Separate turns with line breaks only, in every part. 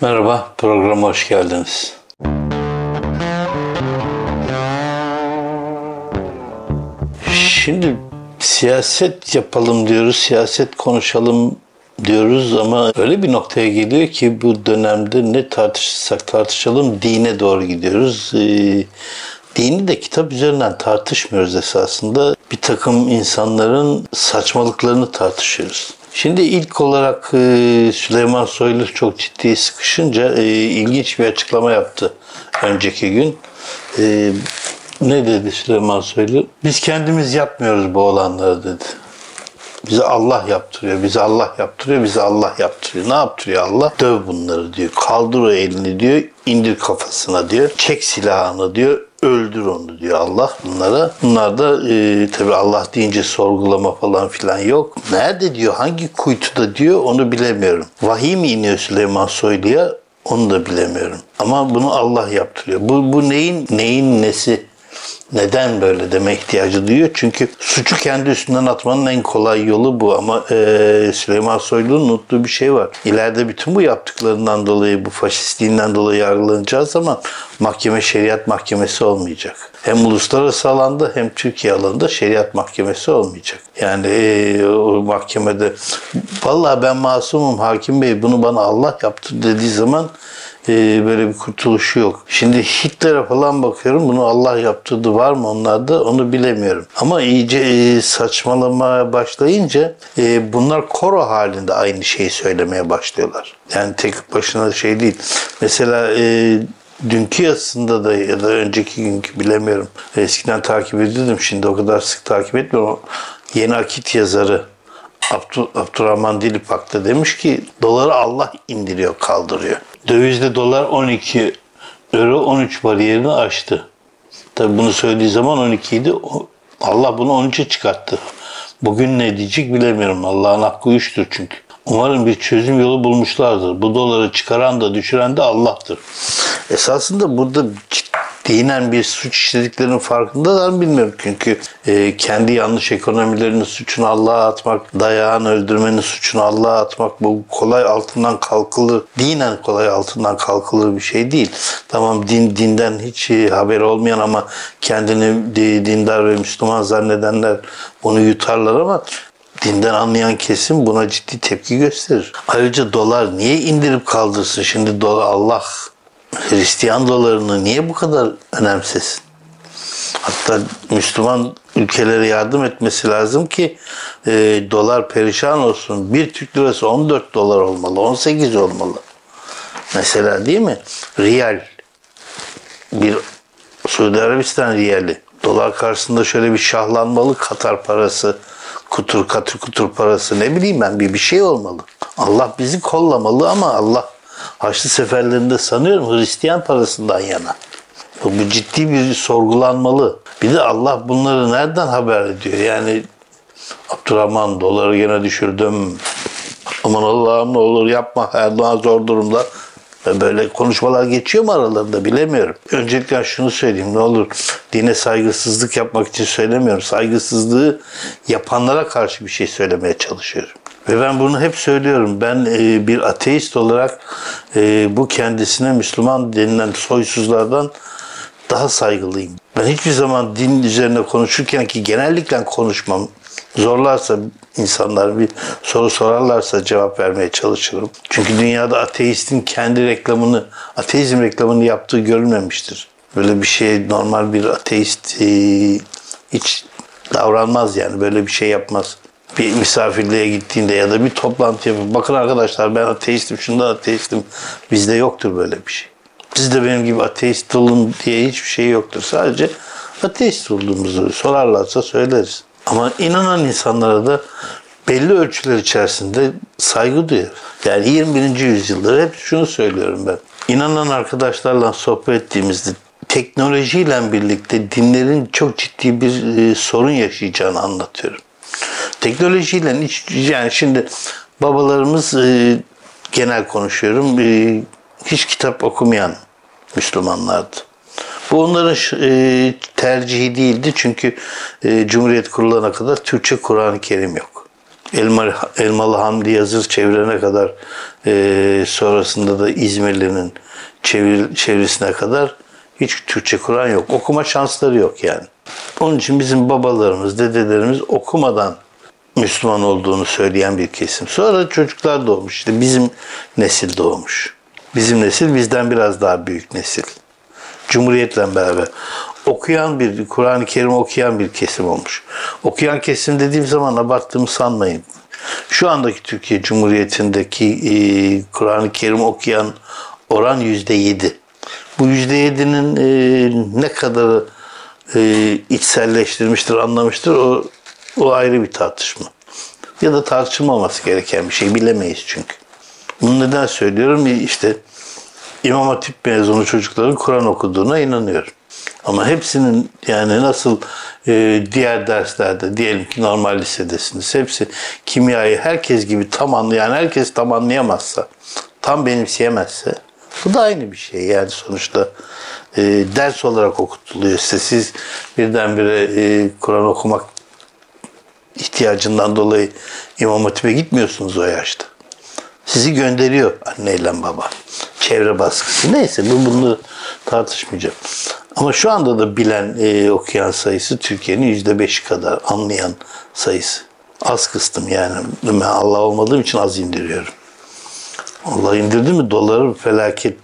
Merhaba, programa hoş geldiniz. Şimdi siyaset yapalım diyoruz, siyaset konuşalım diyoruz ama öyle bir noktaya geliyor ki bu dönemde ne tartışırsak tartışalım dine doğru gidiyoruz. Ee, dini de kitap üzerinden tartışmıyoruz esasında. Bir takım insanların saçmalıklarını tartışıyoruz. Şimdi ilk olarak e, Süleyman Soylu çok ciddi sıkışınca e, ilginç bir açıklama yaptı önceki gün. E, ne dedi Süleyman Soylu? Biz kendimiz yapmıyoruz bu olanları dedi. Bize Allah yaptırıyor, bize Allah yaptırıyor, bize Allah yaptırıyor. Ne yaptırıyor Allah? Döv bunları diyor. Kaldır o elini diyor, indir kafasına diyor. Çek silahını diyor, öldür onu diyor Allah bunlara. Bunlar da e, tabi Allah deyince sorgulama falan filan yok. Nerede diyor, hangi kuytuda diyor onu bilemiyorum. Vahiy mi iniyor Süleyman Soylu'ya onu da bilemiyorum. Ama bunu Allah yaptırıyor. Bu, bu neyin neyin nesi? Neden böyle deme ihtiyacı duyuyor? Çünkü suçu kendi üstünden atmanın en kolay yolu bu ama e, Süleyman Soylu'nun unuttuğu bir şey var. İleride bütün bu yaptıklarından dolayı, bu faşistliğinden dolayı yargılanacağı zaman mahkeme şeriat mahkemesi olmayacak. Hem uluslararası alanda hem Türkiye alanında şeriat mahkemesi olmayacak. Yani e, o mahkemede vallahi ben masumum hakim bey bunu bana Allah yaptı dediği zaman e, böyle bir kurtuluşu yok. Şimdi Hitler'e falan bakıyorum bunu Allah yaptırdı var mı onlarda onu bilemiyorum. Ama iyice e, saçmalamaya başlayınca e, bunlar koro halinde aynı şeyi söylemeye başlıyorlar. Yani tek başına şey değil. Mesela e, dünkü yazısında da ya da önceki günkü bilemiyorum. Eskiden takip ediyordum şimdi o kadar sık takip etmiyorum. Yeni Akit yazarı Abdur, Abdurrahman Dilipak da demiş ki doları Allah indiriyor kaldırıyor. Dövizde dolar 12 euro 13 bariyerini aştı. Tabi bunu söylediği zaman 12 idi. Allah bunu 13'e çıkarttı. Bugün ne diyecek bilemiyorum. Allah'ın hakkı üçtür çünkü. Umarım bir çözüm yolu bulmuşlardır. Bu doları çıkaran da düşüren de Allah'tır. Esasında burada dinen bir suç işlediklerinin farkındalar mı bilmiyorum. Çünkü e, kendi yanlış ekonomilerinin suçunu Allah'a atmak, dayağın öldürmenin suçunu Allah'a atmak bu kolay altından kalkılır. Dinen kolay altından kalkılır bir şey değil. Tamam din dinden hiç e, haber olmayan ama kendini dindar ve Müslüman zannedenler bunu yutarlar ama dinden anlayan kesim buna ciddi tepki gösterir. Ayrıca dolar niye indirip kaldırsın? Şimdi dolar Allah Hristiyan dolarını niye bu kadar önemsesin? Hatta Müslüman ülkelere yardım etmesi lazım ki e, dolar perişan olsun. Bir Türk lirası 14 dolar olmalı, 18 olmalı. Mesela değil mi? Riyal. Bir Suudi Arabistan riyali. Dolar karşısında şöyle bir şahlanmalı Katar parası, kutur katır kutur parası ne bileyim ben bir bir şey olmalı. Allah bizi kollamalı ama Allah Haçlı seferlerinde sanıyorum Hristiyan parasından yana. Bu, bu ciddi bir sorgulanmalı. Bir de Allah bunları nereden haber ediyor? Yani Abdurrahman doları gene düşürdüm. Aman Allah'ım ne olur yapma Erdoğan zor durumda. Böyle konuşmalar geçiyor mu aralarında bilemiyorum. Öncelikle şunu söyleyeyim ne olur dine saygısızlık yapmak için söylemiyorum. Saygısızlığı yapanlara karşı bir şey söylemeye çalışıyorum. Ve ben bunu hep söylüyorum. Ben e, bir ateist olarak e, bu kendisine Müslüman denilen soysuzlardan daha saygılıyım. Ben hiçbir zaman din üzerine konuşurken ki genellikle konuşmam. Zorlarsa insanlar bir soru sorarlarsa cevap vermeye çalışırım. Çünkü dünyada ateistin kendi reklamını, ateizm reklamını yaptığı görülmemiştir. Böyle bir şey normal bir ateist e, hiç davranmaz yani böyle bir şey yapmaz bir misafirliğe gittiğinde ya da bir toplantı yapıp bakın arkadaşlar ben ateistim, şunda ateistim. Bizde yoktur böyle bir şey. Sizde benim gibi ateist olun diye hiçbir şey yoktur. Sadece ateist olduğumuzu sorarlarsa söyleriz. Ama inanan insanlara da belli ölçüler içerisinde saygı duyuyor. Yani 21. yüzyılda hep şunu söylüyorum ben. İnanan arkadaşlarla sohbet ettiğimizde teknolojiyle birlikte dinlerin çok ciddi bir e, sorun yaşayacağını anlatıyorum. Teknolojiyle hiç yani şimdi babalarımız e, genel konuşuyorum e, hiç kitap okumayan Müslümanlardı. Bu onların e, tercihi değildi çünkü e, Cumhuriyet kurulana kadar Türkçe Kur'an-ı Kerim yok. Elmalı, Elmalı Hamdi Yazır çevirene kadar e, sonrasında da İzmirli'nin çevir, çevirisine kadar hiç Türkçe Kur'an yok. Okuma şansları yok yani. Onun için bizim babalarımız, dedelerimiz okumadan Müslüman olduğunu söyleyen bir kesim. Sonra çocuklar doğmuş. İşte bizim nesil doğmuş. Bizim nesil bizden biraz daha büyük nesil. Cumhuriyetle beraber okuyan bir, Kur'an-ı Kerim okuyan bir kesim olmuş. Okuyan kesim dediğim zaman abarttığımı sanmayın. Şu andaki Türkiye Cumhuriyeti'ndeki e, Kur'an-ı Kerim okuyan oran yüzde yedi. Bu yüzde yedinin e, ne kadar e, içselleştirmiştir, anlamıştır o, o ayrı bir tartışma. Ya da tartışılmaması gereken bir şey bilemeyiz çünkü. Bunu neden söylüyorum? İşte İmam Hatip mezunu çocukların Kur'an okuduğuna inanıyorum. Ama hepsinin yani nasıl e, diğer derslerde diyelim ki normal lisedesiniz hepsi kimyayı herkes gibi tam anlayan herkes tam anlayamazsa tam benimseyemezse bu da aynı bir şey yani sonuçta e, ders olarak okutuluyor size siz birdenbire e, Kur'an okumak ihtiyacından dolayı İmam Hatip'e gitmiyorsunuz o yaşta. Sizi gönderiyor anneyle baba. Çevre baskısı. Neyse bu bunu tartışmayacağım. Ama şu anda da bilen e, okuyan sayısı Türkiye'nin yüzde beşi kadar anlayan sayısı. Az kıstım yani. Allah olmadığım için az indiriyorum. Allah indirdi mi doları felaket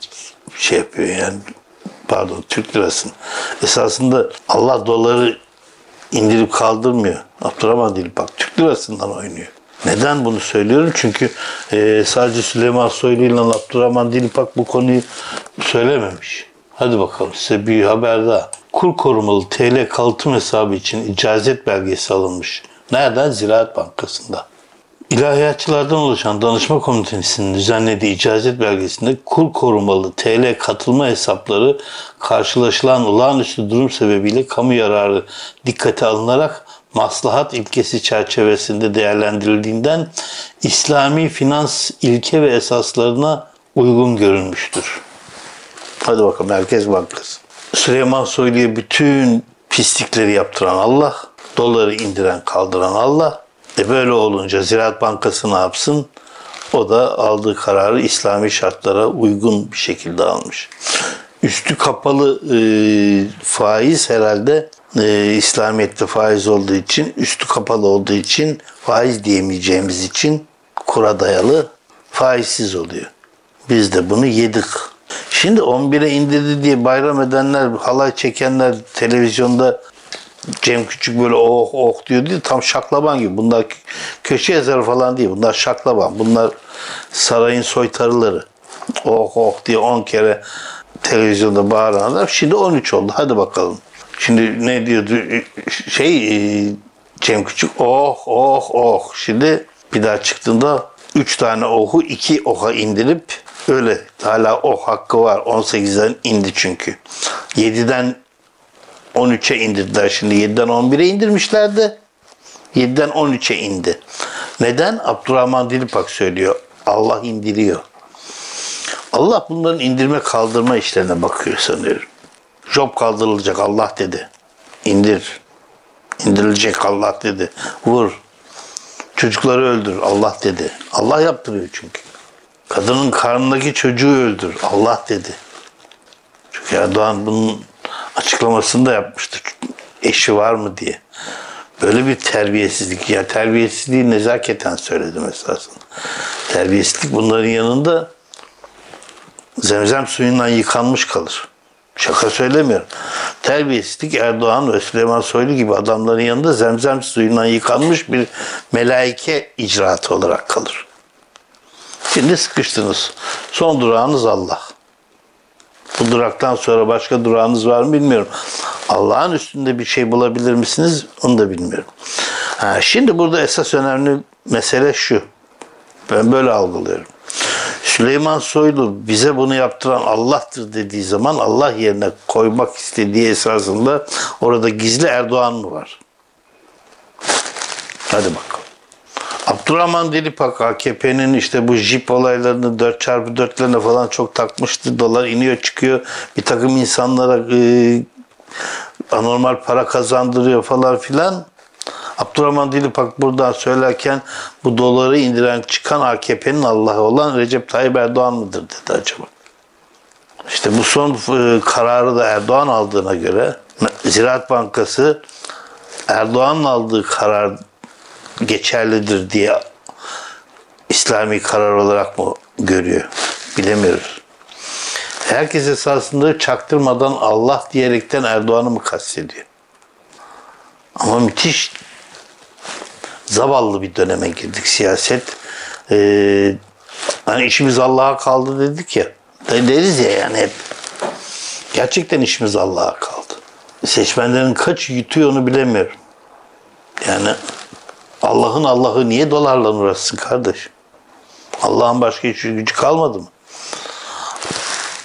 şey yapıyor yani. Pardon Türk lirasını. Esasında Allah doları indirip kaldırmıyor. Abdurrahman değil bak Türk lirasından oynuyor. Neden bunu söylüyorum? Çünkü e, sadece Süleyman Soylu ile Abdurrahman Dilipak bu konuyu söylememiş. Hadi bakalım size bir haber daha. Kur korumalı TL kalıtım hesabı için icazet belgesi alınmış. Nereden? Ziraat Bankası'nda. İlahiyatçılardan oluşan danışma komitesinin düzenlediği icazet belgesinde kur korumalı TL katılma hesapları karşılaşılan olağanüstü durum sebebiyle kamu yararı dikkate alınarak maslahat ilkesi çerçevesinde değerlendirildiğinden İslami finans ilke ve esaslarına uygun görünmüştür. Hadi bakalım Merkez Bankası. Süleyman Soylu'ya bütün pislikleri yaptıran Allah, doları indiren kaldıran Allah. E böyle olunca Ziraat Bankası ne yapsın? O da aldığı kararı İslami şartlara uygun bir şekilde almış. Üstü kapalı e, faiz herhalde e, İslamiyet'te faiz olduğu için, üstü kapalı olduğu için, faiz diyemeyeceğimiz için kura dayalı faizsiz oluyor. Biz de bunu yedik. Şimdi 11'e indirdi diye bayram edenler, halay çekenler televizyonda Cem Küçük böyle oh oh diyor diye tam şaklaban gibi. Bunlar köşe yazarı falan değil. Bunlar şaklaban. Bunlar sarayın soytarıları. Oh oh diye 10 kere televizyonda bağıran adam. Şimdi 13 oldu. Hadi bakalım. Şimdi ne diyordu? Şey e, Cem Küçük oh oh oh. Şimdi bir daha çıktığında 3 tane ohu 2 oha indirip öyle hala oh hakkı var. 18'den indi çünkü. 7'den 13'e indirdiler şimdi. 7'den 11'e indirmişlerdi. 7'den 13'e indi. Neden? Abdurrahman Dilipak söylüyor. Allah indiriyor. Allah bunların indirme kaldırma işlerine bakıyor sanıyorum. Job kaldırılacak Allah dedi. İndir. İndirilecek Allah dedi. Vur. Çocukları öldür Allah dedi. Allah yaptırıyor çünkü. Kadının karnındaki çocuğu öldür Allah dedi. Çünkü Erdoğan bunun açıklamasını da yapmıştı. Eşi var mı diye. Böyle bir terbiyesizlik. Ya terbiyesizliği nezaketen söyledim esasında. Terbiyesizlik bunların yanında zemzem suyundan yıkanmış kalır. Şaka söylemiyorum. Terbiyesizlik Erdoğan ve Süleyman Soylu gibi adamların yanında zemzem suyundan yıkanmış bir melaike icraatı olarak kalır. Şimdi sıkıştınız. Son durağınız Allah. Bu duraktan sonra başka durağınız var mı bilmiyorum. Allah'ın üstünde bir şey bulabilir misiniz? Onu da bilmiyorum. Ha, şimdi burada esas önemli mesele şu. Ben böyle algılıyorum. Süleyman Soylu bize bunu yaptıran Allah'tır dediği zaman Allah yerine koymak istediği esasında orada gizli Erdoğan mı var? Hadi bakalım. Abdurrahman Dilipak AKP'nin işte bu jip olaylarını 4x4'lerine falan çok takmıştı. Dolar iniyor çıkıyor. Bir takım insanlara e, anormal para kazandırıyor falan filan. Abdurrahman Dilipak buradan söylerken bu doları indiren çıkan AKP'nin Allah'ı olan Recep Tayyip Erdoğan mıdır dedi acaba. İşte bu son e, kararı da Erdoğan aldığına göre Ziraat Bankası Erdoğan'ın aldığı karar geçerlidir diye İslami karar olarak mı görüyor? Bilemiyoruz. Herkes esasında çaktırmadan Allah diyerekten Erdoğan'ı mı kastediyor? Ama müthiş zavallı bir döneme girdik siyaset. Ee, hani işimiz Allah'a kaldı dedik ya. Deriz ya yani hep. Gerçekten işimiz Allah'a kaldı. Seçmenlerin kaç yutuyor onu bilemiyorum. Yani Allah'ın Allah'ı niye dolarla uğraşsın kardeş? Allah'ın başka hiçbir gücü kalmadı mı?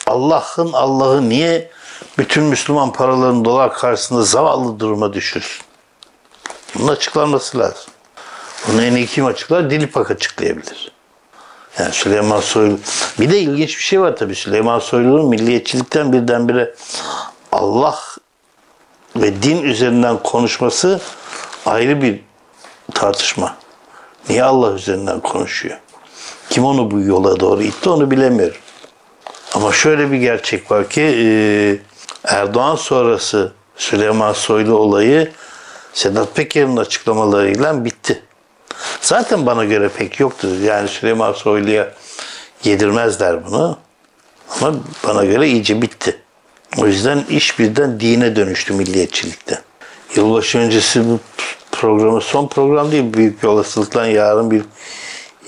Allah'ın Allah'ı niye bütün Müslüman paralarını dolar karşısında zavallı duruma düşürsün? Bunun açıklanması lazım. Bunu en iyi kim açıklar? Dilipak açıklayabilir. Yani Süleyman Soylu. Bir de ilginç bir şey var tabii. Süleyman Soylu'nun milliyetçilikten birdenbire Allah ve din üzerinden konuşması ayrı bir tartışma. Niye Allah üzerinden konuşuyor? Kim onu bu yola doğru itti onu bilemiyorum. Ama şöyle bir gerçek var ki Erdoğan sonrası Süleyman Soylu olayı Sedat Peker'in açıklamalarıyla bitti. Zaten bana göre pek yoktur. Yani Süleyman Soylu'ya yedirmezler bunu. Ama bana göre iyice bitti. O yüzden iş birden dine dönüştü milliyetçilikte. Yılbaşı öncesi bu programı son program değil. Büyük bir olasılıkla yarın bir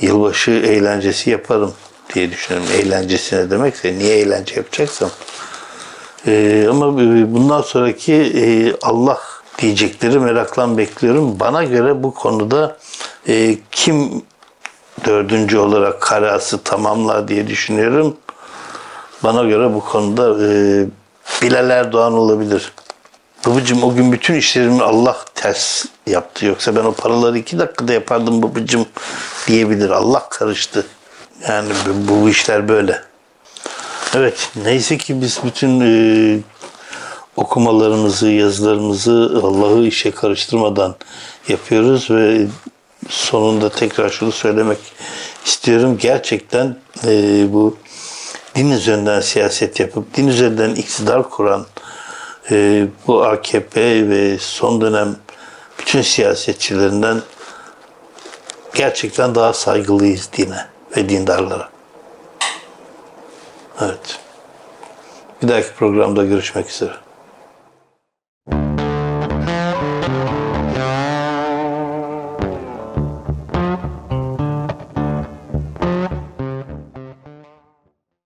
yılbaşı eğlencesi yaparım diye düşünüyorum. Eğlencesi ne demekse niye eğlence yapacaksam. Ee, ama bundan sonraki e, Allah diyecekleri merakla bekliyorum. Bana göre bu konuda e, kim dördüncü olarak karası tamamlar diye düşünüyorum. Bana göre bu konuda e, Bilal Erdoğan olabilir. Babacım o gün bütün işlerimi Allah ters yaptı. Yoksa ben o paraları iki dakikada yapardım babacım diyebilir. Allah karıştı. Yani bu, işler böyle. Evet neyse ki biz bütün e, okumalarımızı, yazılarımızı Allah'ı işe karıştırmadan yapıyoruz ve sonunda tekrar şunu söylemek istiyorum. Gerçekten e, bu din üzerinden siyaset yapıp din üzerinden iktidar kuran e, bu AKP ve son dönem bütün siyasetçilerinden gerçekten daha saygılıyız dine ve dindarlara. Evet. Bir dahaki programda görüşmek üzere.